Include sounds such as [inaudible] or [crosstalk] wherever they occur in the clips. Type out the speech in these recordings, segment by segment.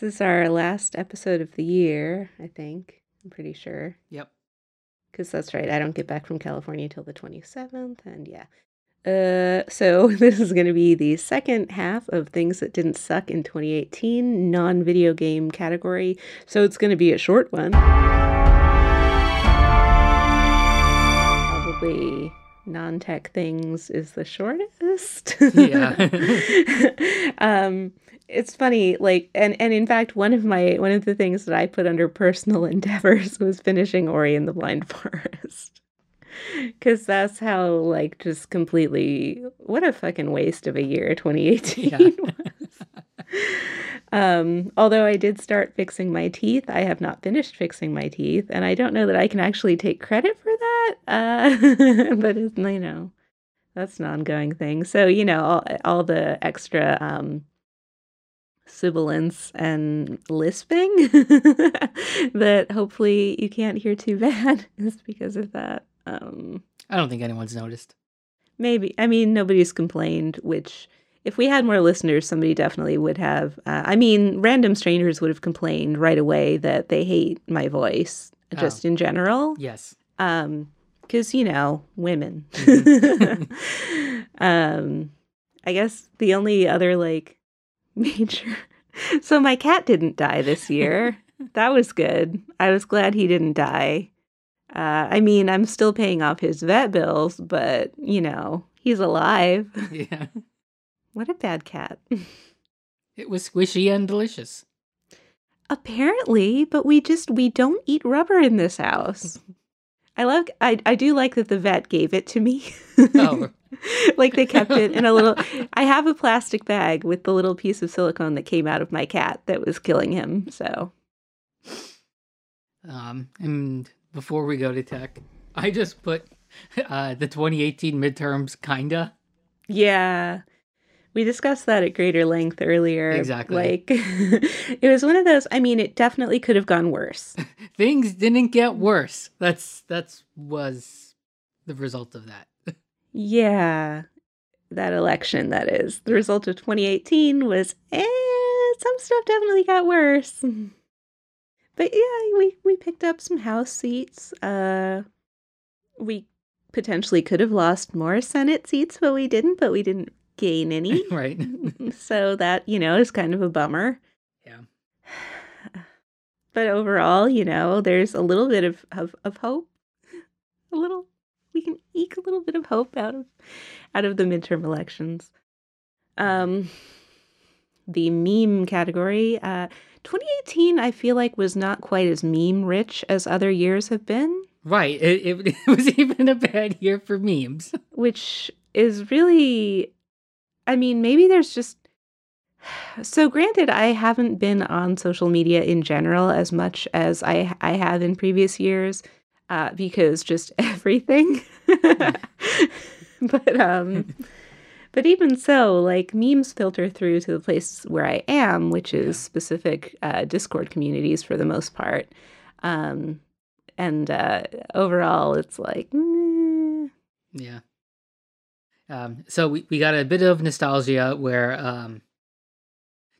This is our last episode of the year, I think. I'm pretty sure. Yep. Because that's right. I don't get back from California till the 27th. And yeah. Uh, so [laughs] this is going to be the second half of things that didn't suck in 2018, non video game category. So it's going to be a short one. Probably non tech things is the shortest. Yeah. [laughs] [laughs] um, it's funny, like, and and in fact, one of my one of the things that I put under personal [laughs] endeavors was finishing Ori and the Blind Forest. Because that's how, like, just completely, what a fucking waste of a year 2018 Yeah. was. Um, although I did start fixing my teeth, I have not finished fixing my teeth, and I don't know that I can actually take credit for that. Uh, [laughs] but it's, you know, that's an ongoing thing. So you know, all, all the extra um, sibilance and lisping [laughs] that hopefully you can't hear too bad [laughs] is because of that. Um, I don't think anyone's noticed. Maybe. I mean, nobody's complained, which, if we had more listeners, somebody definitely would have. Uh, I mean, random strangers would have complained right away that they hate my voice, just in general. Yes. Um, because, you know, women. [laughs] um, I guess the only other, like, [laughs] major. So my cat didn't die this year. that was good. I was glad he didn't die. Uh, I mean, I'm still paying off his vet bills, but you know, he's alive. Yeah. What a bad cat. It was squishy and delicious. Apparently, but we just we don't eat rubber in this house. [laughs] I love I I do like that the vet gave it to me. Oh. [laughs] like they kept it in a little [laughs] I have a plastic bag with the little piece of silicone that came out of my cat that was killing him. So, Um, and before we go to tech, I just put uh, the 2018 midterms kinda. yeah. We discussed that at greater length earlier. Exactly. Like [laughs] it was one of those I mean, it definitely could have gone worse. [laughs] Things didn't get worse. That's that's was the result of that. [laughs] Yeah, that election, that is. The result of 2018 was, eh, some stuff definitely got worse. But yeah, we, we picked up some House seats. Uh, we potentially could have lost more Senate seats, but we didn't, but we didn't gain any. [laughs] right. [laughs] so that, you know, is kind of a bummer. Yeah. [sighs] But overall, you know, there's a little bit of, of, of hope. A little we can eke a little bit of hope out of out of the midterm elections. Um the meme category, uh 2018 I feel like was not quite as meme rich as other years have been, Right. It, it, [laughs] it was even a bad year for memes. which is really I mean, maybe there's just so granted I haven't been on social media in general as much as I I have in previous years uh because just [laughs] everything. [laughs] but um but even so, like memes filter through to the place where I am, which is Yeah. specific uh, Discord communities for the most part. Um, and uh, overall, it's like, meh. Yeah. Um, so we, we got a bit of nostalgia where um,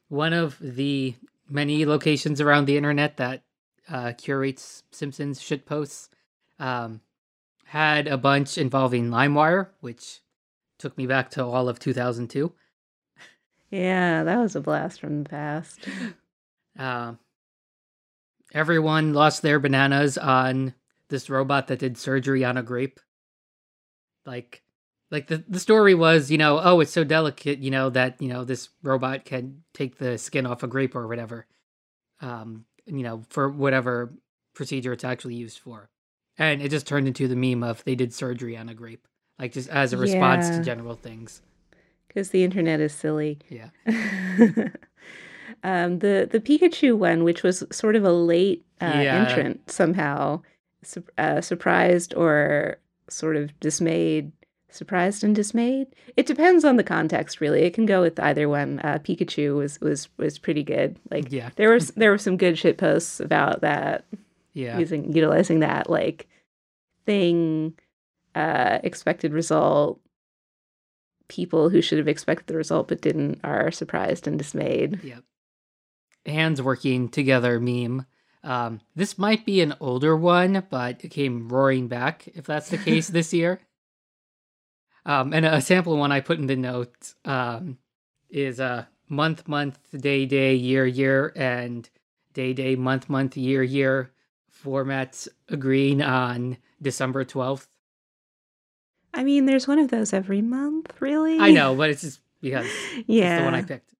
one of the many locations around the internet that uh, curates Simpsons shit posts um, had a bunch involving LimeWire, which took me back to all of 2002. yeah, that was a blast from the past. Um, everyone lost their bananas on this robot that did surgery on a grape. Like, like the the story was, you know, oh, it's so delicate, you know, that you know this robot can take the skin off a grape or whatever, um, you know, for whatever procedure it's actually used for, and it just turned into the meme of they did surgery on a grape, like just as a response Yeah. to general things. Because the internet is silly. Yeah, [laughs] um, the the Pikachu one, which was sort of a late uh, Yeah. entrant somehow, uh, surprised or sort of dismayed. Surprised and dismayed. It depends on the context, really. It can go with either one. Uh, Pikachu was was was pretty good. Like yeah, there was there were some good shit posts about that yeah, using utilizing that like thing, uh, expected result. People who should have expected the result but didn't are surprised and dismayed. Yep. hands working together meme. Um, this might be an older one, but it came roaring back if that's the case [laughs] this year. Um, and a sample one I put in the notes um, is uh, month, month, day, day, year, year, and day, day, month, month, year, year formats agreeing on December 12th. I mean, there's one of those every month, really. I know, but it's just because yeah, it's the one I [laughs] picked.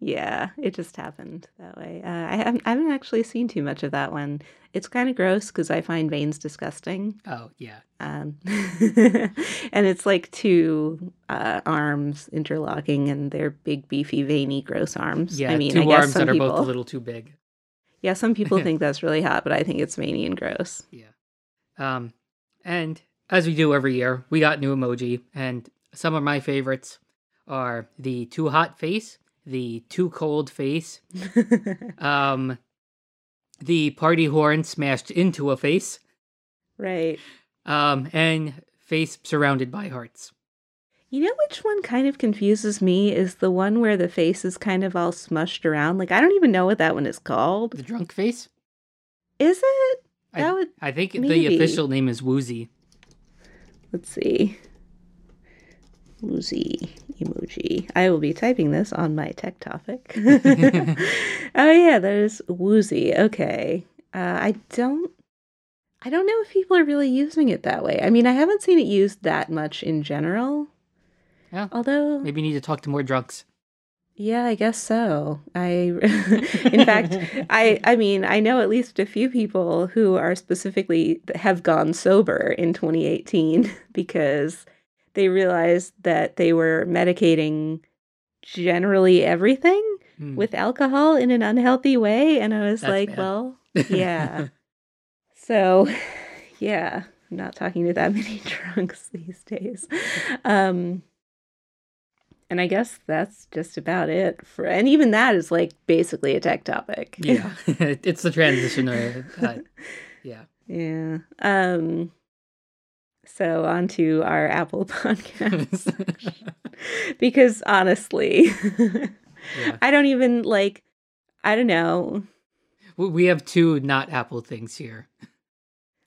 Yeah. It just happened that way. Uh, I haven't, I haven't actually seen too much of that one. It's kind of gross because I find veins disgusting. Oh, yeah. Um, [laughs] and it's like two uh, arms interlocking, and they're big, beefy, veiny, gross arms. Yeah, I mean, two I guess arms some that people, are both a little too big. yeah, some people [laughs] think that's really hot, but I think it's veiny and gross. Yeah. Um, and as we do every year, we got new emoji, and some of my favorites are the too hot face, the too cold face, [laughs] um, the party horn smashed into a face, right. um, and face surrounded by hearts. You know which one kind of confuses me is the one where the face is kind of all smushed around. Like I don't even know what that one is called. The drunk face. Is it? I- That would I think the official name is Woozy. let's see. Woozy emoji. I will be typing this on my tech topic. [laughs] [laughs] oh yeah, that is woozy. Okay. Uh, I don't I don't know if people are really using it that way. I mean, I haven't seen it used that much in general. Yeah. Although Maybe you need to talk to more drunks. Yeah, I guess so. I [laughs] in fact, I I mean, I know at least a few people who are specifically have gone sober in 2018 because they realized that they were medicating generally everything Hmm. with alcohol in an unhealthy way and I was That's like, bad. well, yeah. [laughs] so, [sighs] yeah, I'm not talking to that [laughs] many drunks these days. Um and I guess that's just about it for and even that is like basically a tech topic. yeah, [laughs] it's the transition. Uh, uh, yeah. yeah. Um so on to our Apple [laughs] podcast [laughs] because honestly Yeah. [laughs] I don't even like I don't know. We- have two not Apple things here.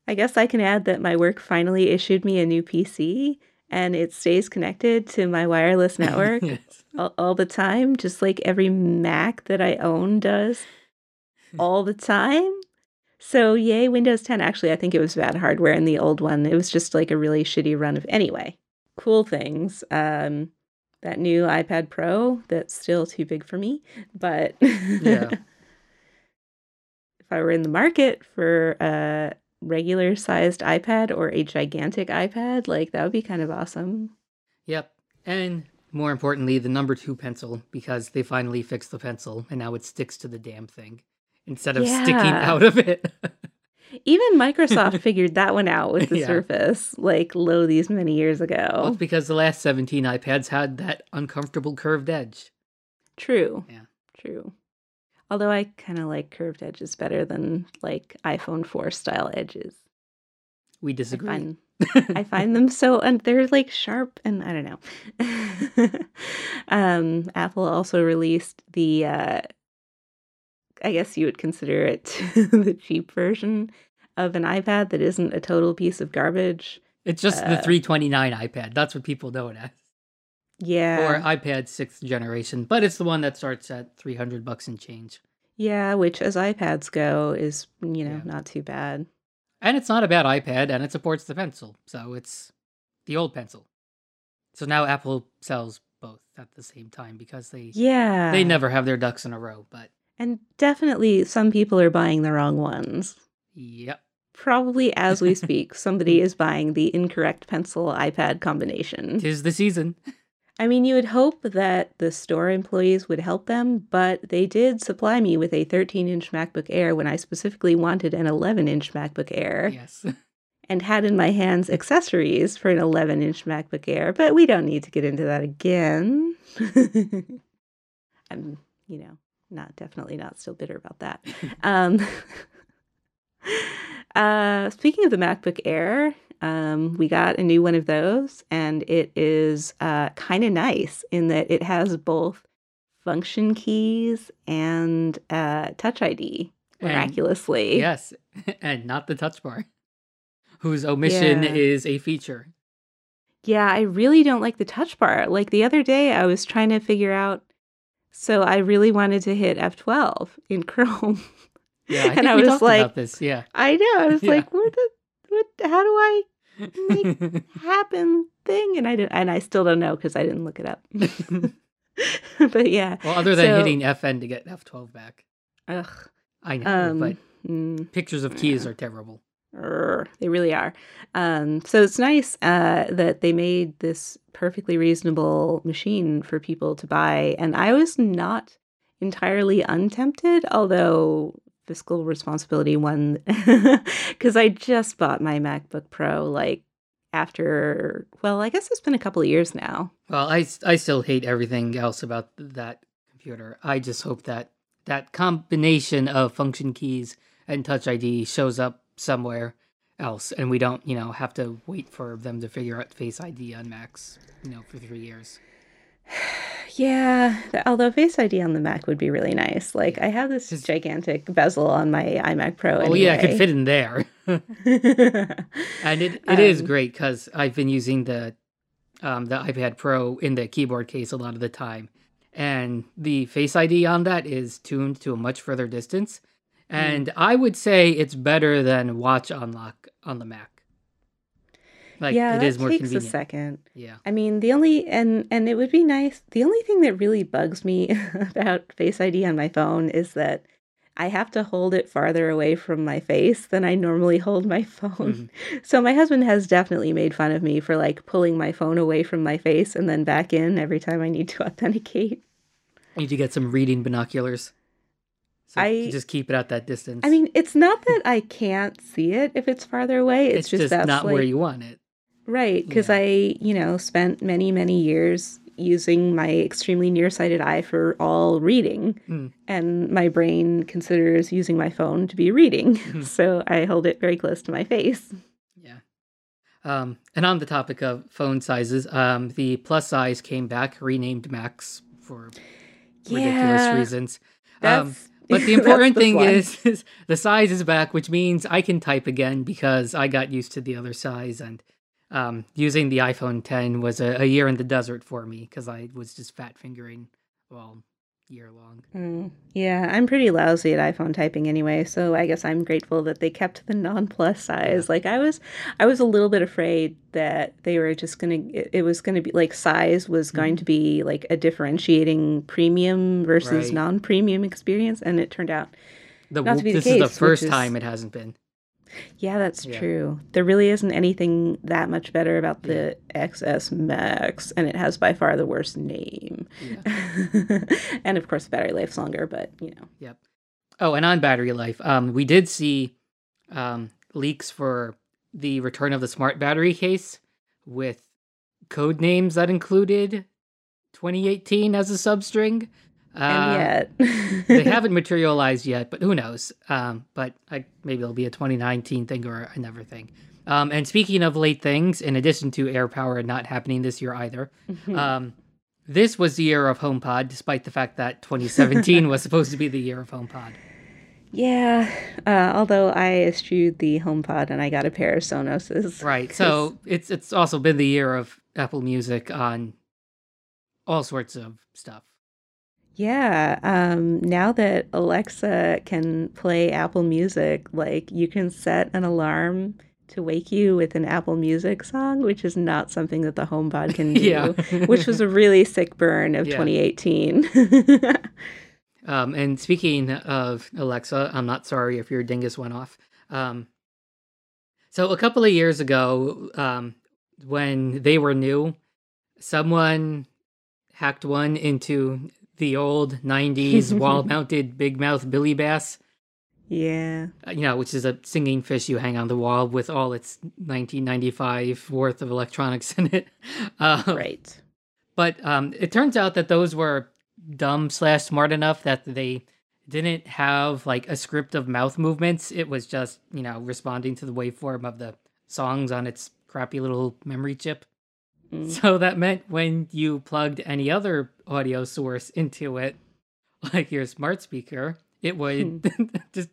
I guess I can add that my work finally issued me a new PC and it stays connected to my wireless network yes. all, all the time, just like every Mac that I own does all the time. So, yay, Windows 10. Actually, I think it was bad hardware in the old one. It was just like a really shitty run of. Anyway, cool things. Um, that new iPad Pro that's still too big for me, but Yeah. [laughs] if I were in the market for a regular sized iPad or a gigantic iPad, like that would be kind of awesome. Yep. And more importantly, the number two pencil, because they finally fixed the pencil and now it sticks to the damn thing instead of sticking out of it. Even Microsoft [laughs] figured that one out with the Yeah. Surface, like lo these many years well, ago. it's because the last 17 iPads had that uncomfortable curved edge. True. Yeah. True. Although I kind of like curved edges better than like iPhone 4 style edges. We I disagree. find [laughs] I find them so and they're like sharp and I don't know. [laughs] um Apple also released the uh I guess you would consider it [laughs] the cheap version of an iPad that isn't a total piece of garbage. it's just the uh, 329 iPad. That's what people know it as. Yeah. Or iPad sixth generation, but it's the one that starts at 300 bucks and change. Yeah, which as iPads go is, you know, Yeah. not too bad. And it's not a bad iPad, and it supports the pencil, so it's the old pencil. So now Apple sells both at the same time because they Yeah. they never have their ducks in a row. But And definitely some people are buying the wrong ones. yep, Probably as we [laughs] speak, somebody is buying the incorrect pencil iPad combination. tis the season. I mean, you would hope that the store employees would help them, but they did supply me with a 13 inch MacBook Air when I specifically wanted an 11 inch MacBook Air yes, [laughs] and had in my hands accessories for an 11 inch MacBook Air, but we don't need to get into that again. [laughs] I'm, you know, not definitely not still bitter about that. [laughs] Um, [laughs] uh, speaking of the MacBook Air, um, we got a new one of those, and it is uh, kind of nice in that it has both function keys and uh, Touch ID And- miraculously. Yes, [laughs] and not the touch bar, whose omission Yeah. is a feature. Yeah, I really don't like the touch bar. Like the other day, I was trying to figure out. So I really wanted to hit F12 in Chrome. Yeah, [laughs] I think and I we was talked like, about this. Yeah. I know. I was [laughs] Yeah. like, what the, what, how do I make [laughs] happen thing? And I didn't, and I still don't know because I didn't look it up. but yeah. well, other than So- hitting FN to get F12 back, Ugh. I know, Um, but mm. pictures of keys are terrible. They really are. Um, so it's nice uh, that they made this perfectly reasonable machine for people to buy. And I was not entirely untempted, although fiscal responsibility won [laughs] because I just bought my MacBook Pro like after, well, I guess it's been a couple of years now. Well, I, I still hate everything else about that computer. I just hope that that combination of function keys and Touch ID shows up somewhere else, and we don't, you know, have to wait for them to figure out Face ID on Macs, you know, for three years. [sighs] Yeah, although Face ID on the Mac would be really nice. Like I have this His- gigantic bezel on my iMac Pro. Oh yeah, it could fit in there, [laughs] and it it is Um, great because I've been using the um, the iPad Pro in the keyboard case a lot of the time, and the Face ID on that is tuned to a much further distance, And I would say it's better than Watch Unlock on the Mac. Like yeah, it is more takes convenient. a second. Yeah, I mean, the only and and it would be nice. The only thing that really bugs me [laughs] about Face ID on my phone is that I have to hold it farther away from my face than I normally hold my [laughs] phone. Mhm. So my husband has definitely made fun of me for like pulling my phone away from my face and then back in every time I need to [laughs] authenticate. I need to get some reading binoculars. So I- just keep it at that distance. I mean, it's not that I can't see it if it's farther away. It's, it's, just, just that's not like, where you want it. Right, because Yeah. I, you know, spent many, many years using my extremely nearsighted eye for all reading, Mm. and my brain considers using my phone to be reading. [laughs] So I hold it very close to my face. Yeah. Um, and on the topic of phone sizes, um, the plus size came back, renamed Max for ridiculous Yeah, reasons. Um, That's, but the [laughs] important the thing is, [laughs] is the size is back, which means I can type again because I got used to the other size. And um, using the iPhone 10 was a, a year in the desert for me because I was just fat fingering. All year long. Mm, yeah, I'm pretty lousy at iPhone typing anyway, so I guess I'm grateful that they kept the non-plus size. Like I was, I was a little bit afraid that they were just gonna, it, it was gonna be like size was going to be like a differentiating premium versus Mm-hmm. Right. non-premium experience, and it turned out, The, Not to be the this is the first is- time it hasn't been. Yeah, that's Yeah. true. There really isn't anything that much better about the XS Max, and it has by far the worst name. Yeah. [laughs] and of course, battery life's longer, but you know. Yep. Oh, and on battery life, um, we did see um, leaks for the return of the smart battery case with code names that included 2018 as a substring. Uh, and yet they [laughs] haven't materialized yet, but who knows? Um, but I, maybe it'll be a 2019 thing or another thing. Um, and speaking of late things, in addition to AirPower not happening this year either, Hmm. um, this was the year of HomePod, despite the fact that 2017 was [laughs] supposed to be the year of HomePod. yeah. Uh, although I eschewed the HomePod and I got a pair of Sonoses. Right. [laughs] 'cause- So it's it's also been the year of Apple Music on all sorts of stuff. Yeah, um, now that Alexa can play Apple Music, like you can set an alarm to wake you with an Apple Music song, which is not something that the HomePod can [laughs] do, Yeah. which was a really sick burn of [laughs] Yeah. 2018. [laughs] Um, and speaking of Alexa, I'm not sorry if your dingus went off. Um, so a couple of years ago, um, when they were new, someone hacked one into the old 90s [laughs] wall-mounted big mouth Billy Bass. yeah. uh, you know, which is a singing fish you hang on the wall with all its 1995 worth of electronics in it. [laughs] Uh, Right. But um, it turns out that those were dumb slash smart enough that they didn't have like a script of mouth movements. It was just you know responding to the waveform of the songs on its crappy little memory chip. Mm. So that meant when you plugged any other audio source into it, like your smart speaker, it would [laughs] just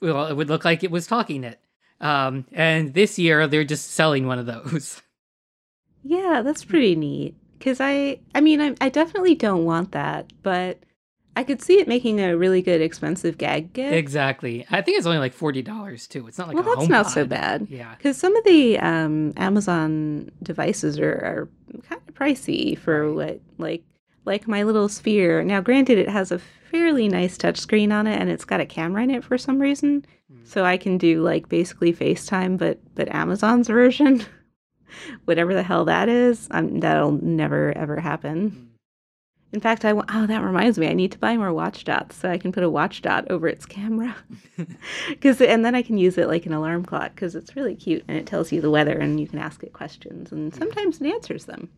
well, it would look like it was talking it. Um, and this year they're just selling one of those. [laughs] Yeah, that's pretty neat. Because I, I mean, I, I definitely don't want that, but I could see it making a really good expensive gag gift. Exactly. I think it's only like forty dollars too. It's not like well, that's not so bad. Yeah. Because some of the um, Amazon devices are, are kind of pricey for what, like, like my little sphere. Now, granted, it has a fairly nice touchscreen on it, and it's got a camera in it for some reason, Mm. so I can do like basically FaceTime, but but Amazon's [laughs] version, whatever the hell that is, um, that'll never ever happen. Mm. In fact, I oh that reminds me, I need to buy more watch dots so I can put a watch dot over its camera, [laughs] [laughs] because and then I can use it like an alarm clock because it's really cute and it tells you the weather and you can ask it questions and sometimes it answers them.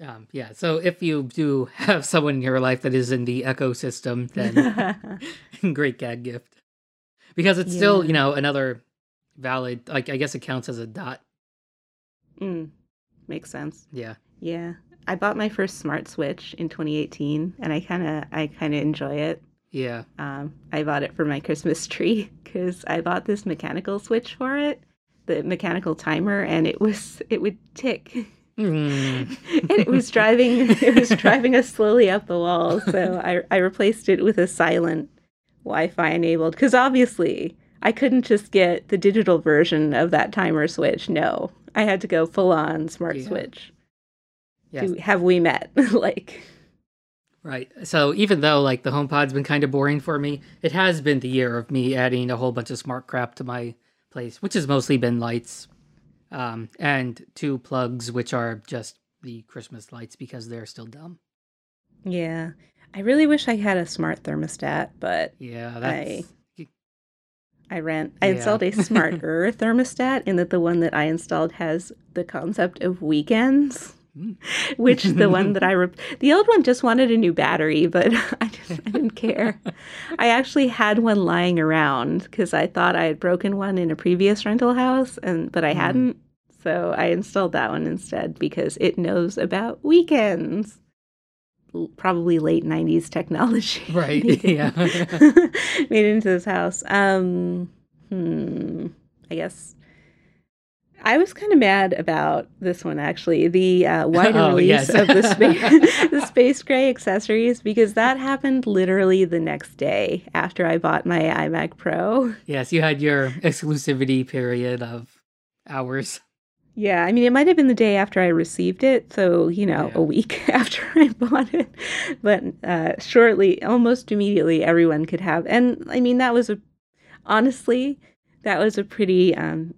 Um, yeah. So if you do have someone in your life that is in the ecosystem, then [laughs] great gag gift because it's still you know another valid like i guess it counts as a dot mm, makes sense. yeah Yeah, I bought my first smart switch in 2018 and I kind of I kind of enjoy it. yeah Um, I bought it for my Christmas [laughs] tree because I bought this mechanical switch for it, the mechanical timer, and it was it would tick, Mm. [laughs] and it was driving it was [laughs] driving us slowly up the wall. So I I replaced it with a silent Wi-Fi enabled because obviously I couldn't just get the digital version of that timer switch. No, I had to go full on smart Yeah. switch. Yes Do- have we met? [laughs] like. right so even though like the homepod's been kind of boring for me it has been the year of me adding a whole bunch of smart crap to my place which has mostly been lights um and two plugs which are just the christmas lights because they're still dumb Yeah. I really wish I had a smart thermostat, but yeah that's I rent. I Yeah. installed a [laughs] smarter thermostat in that the one that I installed has the concept of weekends. [laughs] which the one that I re- the old one just wanted a new battery, but [laughs] I just I didn't care. I actually had one lying around because I thought I had broken one in a previous rental house, and but I Mm. hadn't. So I installed that one instead because it knows about weekends. L- Probably late '90s technology. [laughs] Right, made yeah. made into this house. Um, hmm, I guess I was kind of mad about this one actually. The uh, [laughs] wider Oh, release yes. of the [laughs] space the space gray accessories because that happened literally the next day after I bought my iMac Pro. yes you had your exclusivity period of hours Yeah, I mean, it might have been the day after I received it, so you know, Yeah. a week [laughs] after I bought it. But uh, shortly, almost immediately, everyone could have. And I mean, that was a honestly, that was a pretty um,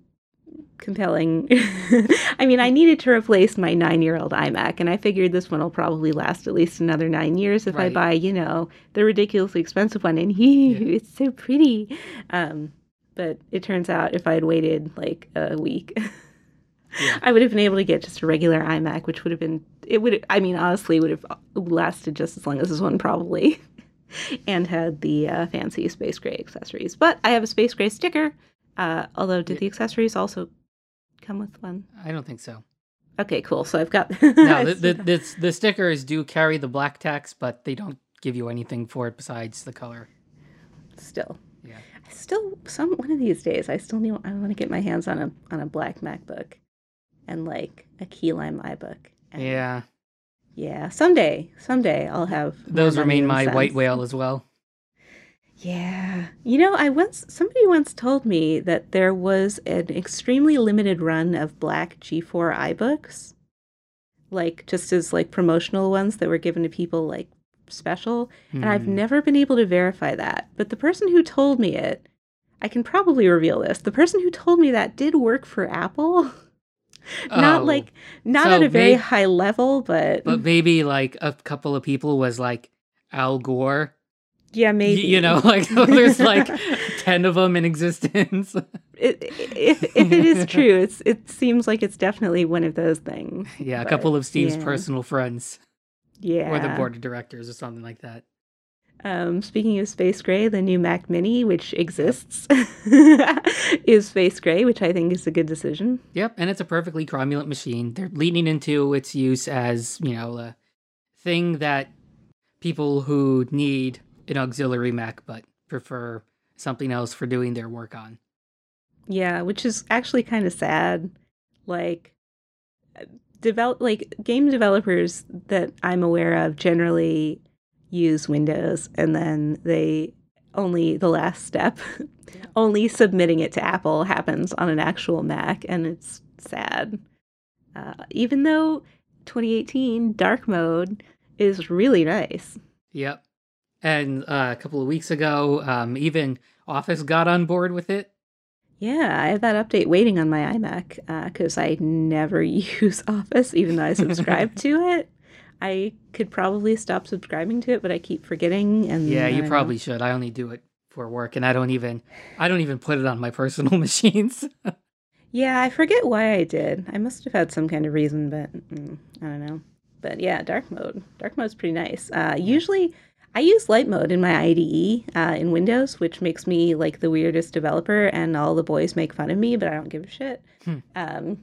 compelling. [laughs] I mean, I needed to replace my nine-year-old iMac, and I figured this one will probably last at least another nine years if I buy, you know, the ridiculously expensive one. And [laughs] Yeah. it's so pretty. Um, but it turns out if I had waited like a week. [laughs] Yeah. I would have been able to get just a regular iMac, which would have been it would I mean honestly would have lasted just as long as this one probably, and had the uh, fancy space gray accessories. But I have a space gray sticker. Uh, although, do the accessories also come with one? i don't think so Okay, cool. So I've got [laughs] no the, the, the, the stickers do carry the black text but they don't give you anything for it besides the color still. yeah I still some one of these days I still need I want to get my hands on a on a black MacBook, and like a key lime iBook. And yeah yeah. Someday, someday I'll have those remain my white whale as well Yeah. You know, I once somebody once told me that there was an extremely limited run of black G4 iBooks. Like just as like promotional ones that were given to people like special, and I've Hmm. never been able to verify that. But the person who told me it, I can probably reveal this. The person who told me that did work for Apple. [laughs] not Oh, like not so at a very may- high level, but, but maybe like a couple of people was like al gore yeah, maybe. you know [laughs] like [laughs] there's like 10 of them in existence it, if, if it is true, it's it seems like it's definitely one of those things. yeah a couple of steve's yeah. personal friends Yeah. or the board of directors or something like that Um, speaking of Space Gray, the new Mac Mini, which exists, [laughs] is Space Gray, which I think is a good decision. Yep, and it's a perfectly cromulent machine. They're leaning into its use as, you know, a thing that people who need an auxiliary Mac but prefer something else for doing their work on. Yeah, which is actually kind of sad. Like, develop like game developers that I'm aware of generally use Windows and then they only the last step [laughs] only submitting it to Apple happens on an actual Mac and it's sad. Uh, even though 2018 dark mode is really nice. Yep. And uh, a couple of weeks ago, um, even Office got on board with it. Yeah, I have that update waiting on my iMac because uh, I never [laughs] use Office, even though I subscribe [laughs] to it. I could probably stop subscribing to it, but I keep forgetting. And yeah, you probably know. should. I only do it for work, and I don't even I don't even put it on my personal [laughs] machines. yeah, I forget why I did. I must have had some kind of reason, but mm, I don't know. But yeah, dark mode. Dark mode's pretty nice. Uh, usually, I use light mode in my IDE uh, in Windows, which makes me like the weirdest developer, and all the boys make fun of me, but I don't give a shit. Hmm. Um,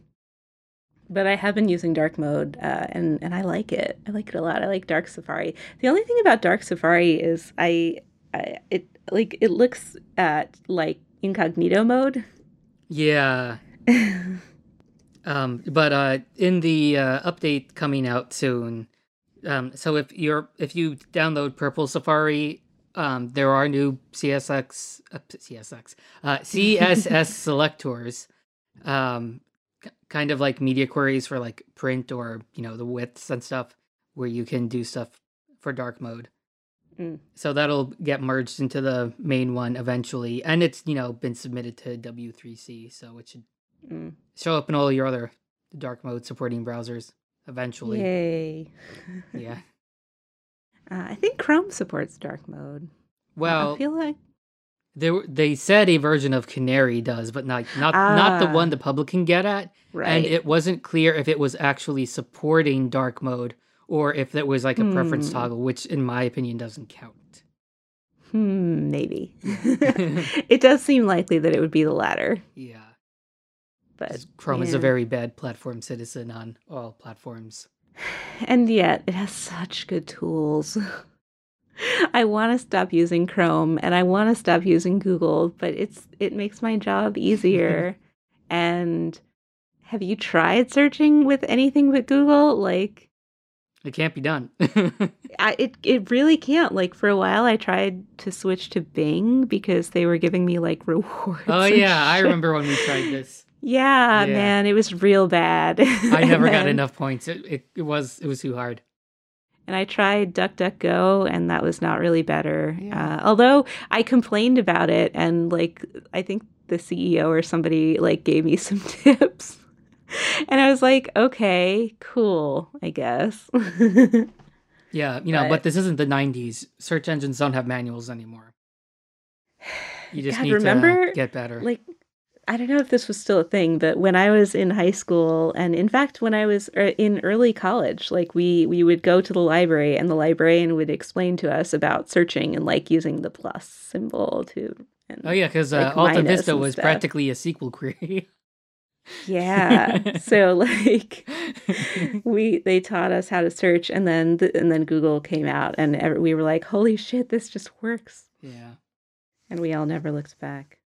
but I have been using dark mode, uh, and and I like it. I like it a lot. I like Dark Safari. The only thing about Dark Safari is I, I it like it looks at like incognito mode. Yeah. [laughs] um, but uh, in the uh, update coming out soon, um, so if you're if you download Purple Safari, um, there are new CSX uh, CSX uh, [laughs] CSS selectors. Um, kind of like media queries for like print or you know the widths and stuff where you can do stuff for dark mode mm. so that'll get merged into the main one eventually and it's you know been submitted to w3c so it should mm. show up in all your other dark mode supporting browsers eventually yay yeah [laughs] uh, i think chrome supports dark mode well i feel like they they said a version of Canary does, but not not ah, not the one the public can get at. Right. And it wasn't clear if it was actually supporting dark mode or if it was like a hmm. preference toggle, which in my opinion doesn't count. Hmm, maybe. [laughs] it does seem likely that it would be the latter. Yeah. But Chrome yeah. is a very bad platform citizen on all platforms. And yet it has such good tools. [laughs] I want to stop using Chrome and I want to stop using Google, but it's it makes my job easier. [laughs] and have you tried searching with anything but Google? Like it can't be done. [laughs] I, it it really can't. Like for a while, I tried to switch to Bing because they were giving me like rewards. Oh yeah, I remember when we tried this. Yeah, yeah, man, it was real bad. [laughs] I never then, got enough points. It, it it was it was too hard. And I tried DuckDuckGo, and that was not really better. Yeah. Uh, although I complained about it, and like I think the CEO or somebody like gave me [laughs] some tips, and I was like, okay, cool, I guess. [laughs] yeah, you know, but, but, this isn't the '90s. Search engines don't have manuals anymore. You just God, need remember, to get better. Like I don't know if this was still a thing, but when I was in high school, and in fact, when I was er, in early college, like we we would go to the library, and the librarian would explain to us about searching and like using the plus symbol to. And, oh yeah, because uh, like, AltaVista was stuff. practically a SQL query. [laughs] yeah, so [laughs] like [laughs] we they taught us how to search, and then the, and then Google came out, and we were like, "Holy shit, this just works!" Yeah, and we all never looked back.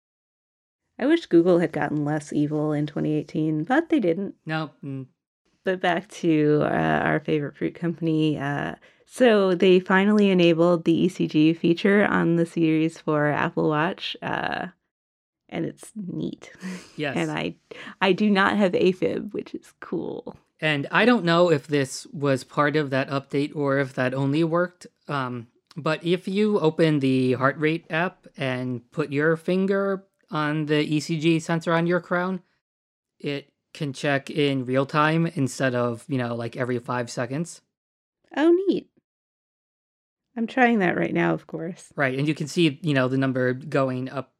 I wish Google had gotten less evil in 2018, but they didn't. No. Mm. But back to uh, our favorite fruit company. Uh, so they finally enabled the ECG feature on the Series 4 Apple Watch, uh, and it's neat. Yes. and I, I do not have AFib, which is cool. And I don't know if this was part of that update or if that only worked. Um, but if you open the heart rate app and put your finger on the ECG sensor on your crown, it can check in real time instead of, you know, like every five seconds. Oh, neat. I'm trying that right now, of course. Right. And you can see, you know, the number going up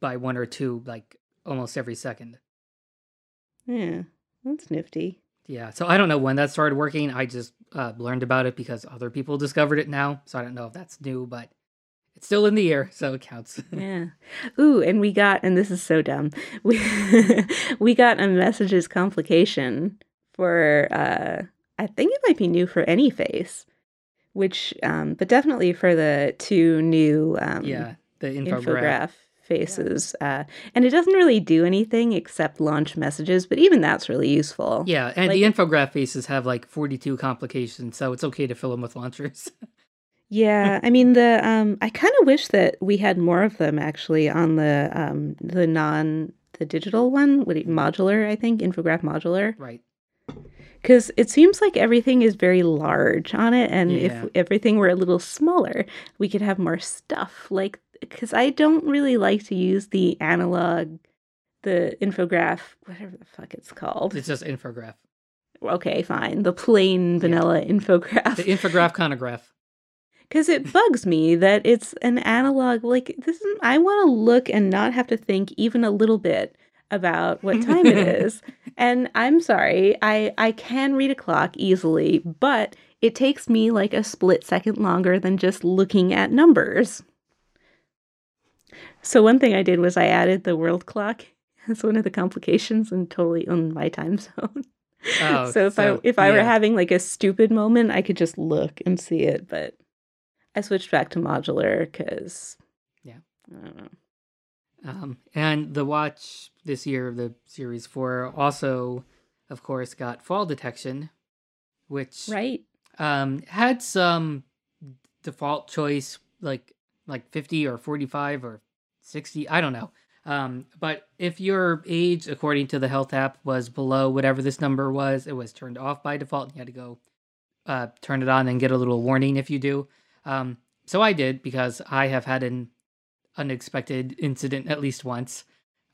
by one or two, like almost every second. Yeah, that's nifty. Yeah. So I don't know when that started working. I just uh, learned about it because other people discovered it now. So I don't know if that's new, but it's still in the air, so it counts. [laughs] yeah. Ooh, and we got, and this is so dumb. [laughs] We we got a messages complication for. uh I think it might be new for any face, which, um, but definitely for the two new, um, yeah, the infograph, infograph. faces. Uh, and it doesn't really do anything except launch messages, but even that's really useful. Yeah, and the infograph faces have like 42 complications, so it's okay to fill them with launchers. [laughs] Yeah, I mean the um I kind of wish that we had more of them actually on the um the non the digital one, what you- modular, I think, infograph modular, right. cuz it seems like everything is very large on it and Yeah. if everything were a little smaller, we could have more stuff. Like cuz I don't really like to use the analog the infograph, whatever the fuck it's called. It's just infograph. Okay, fine. The plain vanilla infograph. [laughs] The infograph chronograph. Because it bugs me that it's an analog like this is, i want to look and not have to think even a little bit about what time it [laughs] is. And i'm sorry i i can read a clock easily but it takes me like a split second longer than just looking at numbers. So one thing i did was i added the world clock. [laughs] As one of the complications and totally on my time zone. [laughs] Oh, so if so, I if I were having like a stupid moment, I could just look and see it. But I switched back to modular because Yeah. I don't know. Um, and the watch this year of the series four also, of course, got fall detection, which Right? um had some default choice like like 50 or 45 or 60 i don't know um but if your age according to the health app was below whatever this number was it was turned off by default and you had to go uh turn it on and get a little warning if you do um so i did because i have had an unexpected incident at least once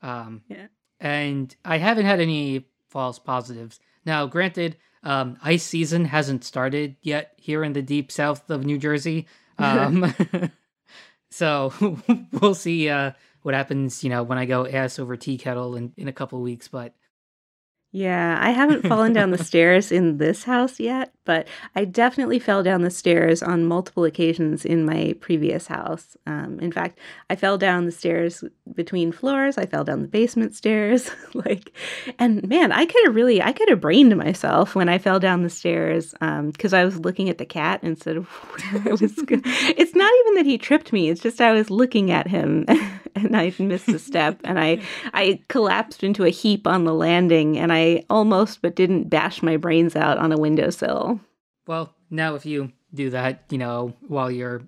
um Yeah. and i haven't had any false positives now granted um, ice season hasn't started yet here in the deep south of New Jersey. [laughs] Um, [laughs] so [laughs] we'll see uh, what happens, you know, when I go ass over tea kettle in, in a couple weeks. But Yeah, I haven't fallen down the [laughs] stairs in this house yet, but I definitely fell down the stairs on multiple occasions in my previous house. Um, in fact, I fell down the stairs between floors. I fell down the basement stairs, [laughs] like, and man, I could have really, I could have brained myself when I fell down the stairs because I was looking at the cat instead of [laughs] where I was. it's not even that he tripped me; it's just I was looking at him and I missed a step, [laughs] and I I collapsed into a heap on the landing and I almost but didn't bash my brains out on a windowsill. well, now if you do that, you know, while you're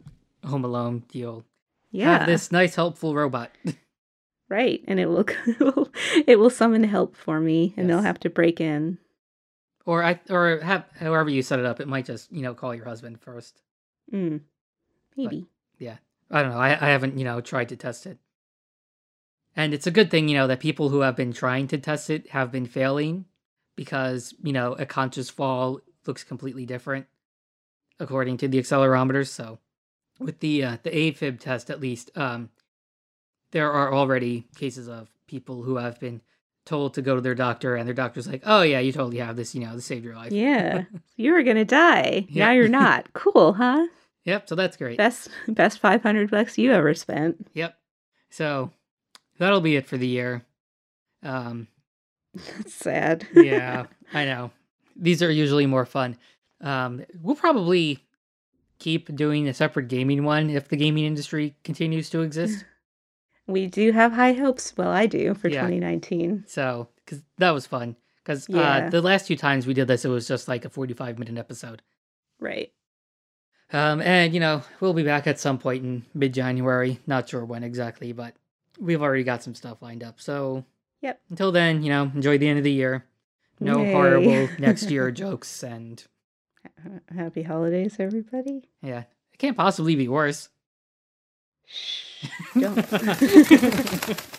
home alone, you'll Yeah. have this nice, helpful robot. [laughs] Right. And [laughs] it will it will, summon help for me and they'll have to break in. or I or have however you set it up, it might just you know call your husband first. Mm. Maybe. Yeah. I don't know. I, I haven't, you know, tried to test it. And it's a good thing, you know, that people who have been trying to test it have been failing because, you know, a conscious fall looks completely different according to the accelerometers. So with the uh, the AFib test at least, um there are already cases of people who have been told to go to their doctor and their doctor's like, "Oh yeah, you totally have this, you know, this saved your life." Yeah. [laughs] you were going to die. Yeah. Now you're not. [laughs] Cool, huh? Yep, so that's great. Best best 500 bucks you ever spent. Yep. So that'll be it for the year. Um That's [laughs] sad. yeah, [laughs] I know. These are usually more fun. Um, we'll probably keep doing a separate gaming one if the gaming industry continues to exist. [laughs] we do have high hopes. Well, I do for Yeah. 2019. So, because that was fun. Because Yeah. uh, the last two times we did this, it was just like a forty-five minute episode. Right. Um, and you know, we'll be back at some point in mid-January. Not sure when exactly, but we've already got some stuff lined up. So, Yep. Until then, you know, enjoy the end of the year. No Yay. horrible [laughs] next year jokes, and Happy holidays, everybody. yeah, it can't possibly be worse. Shh. [laughs] Don't. [laughs]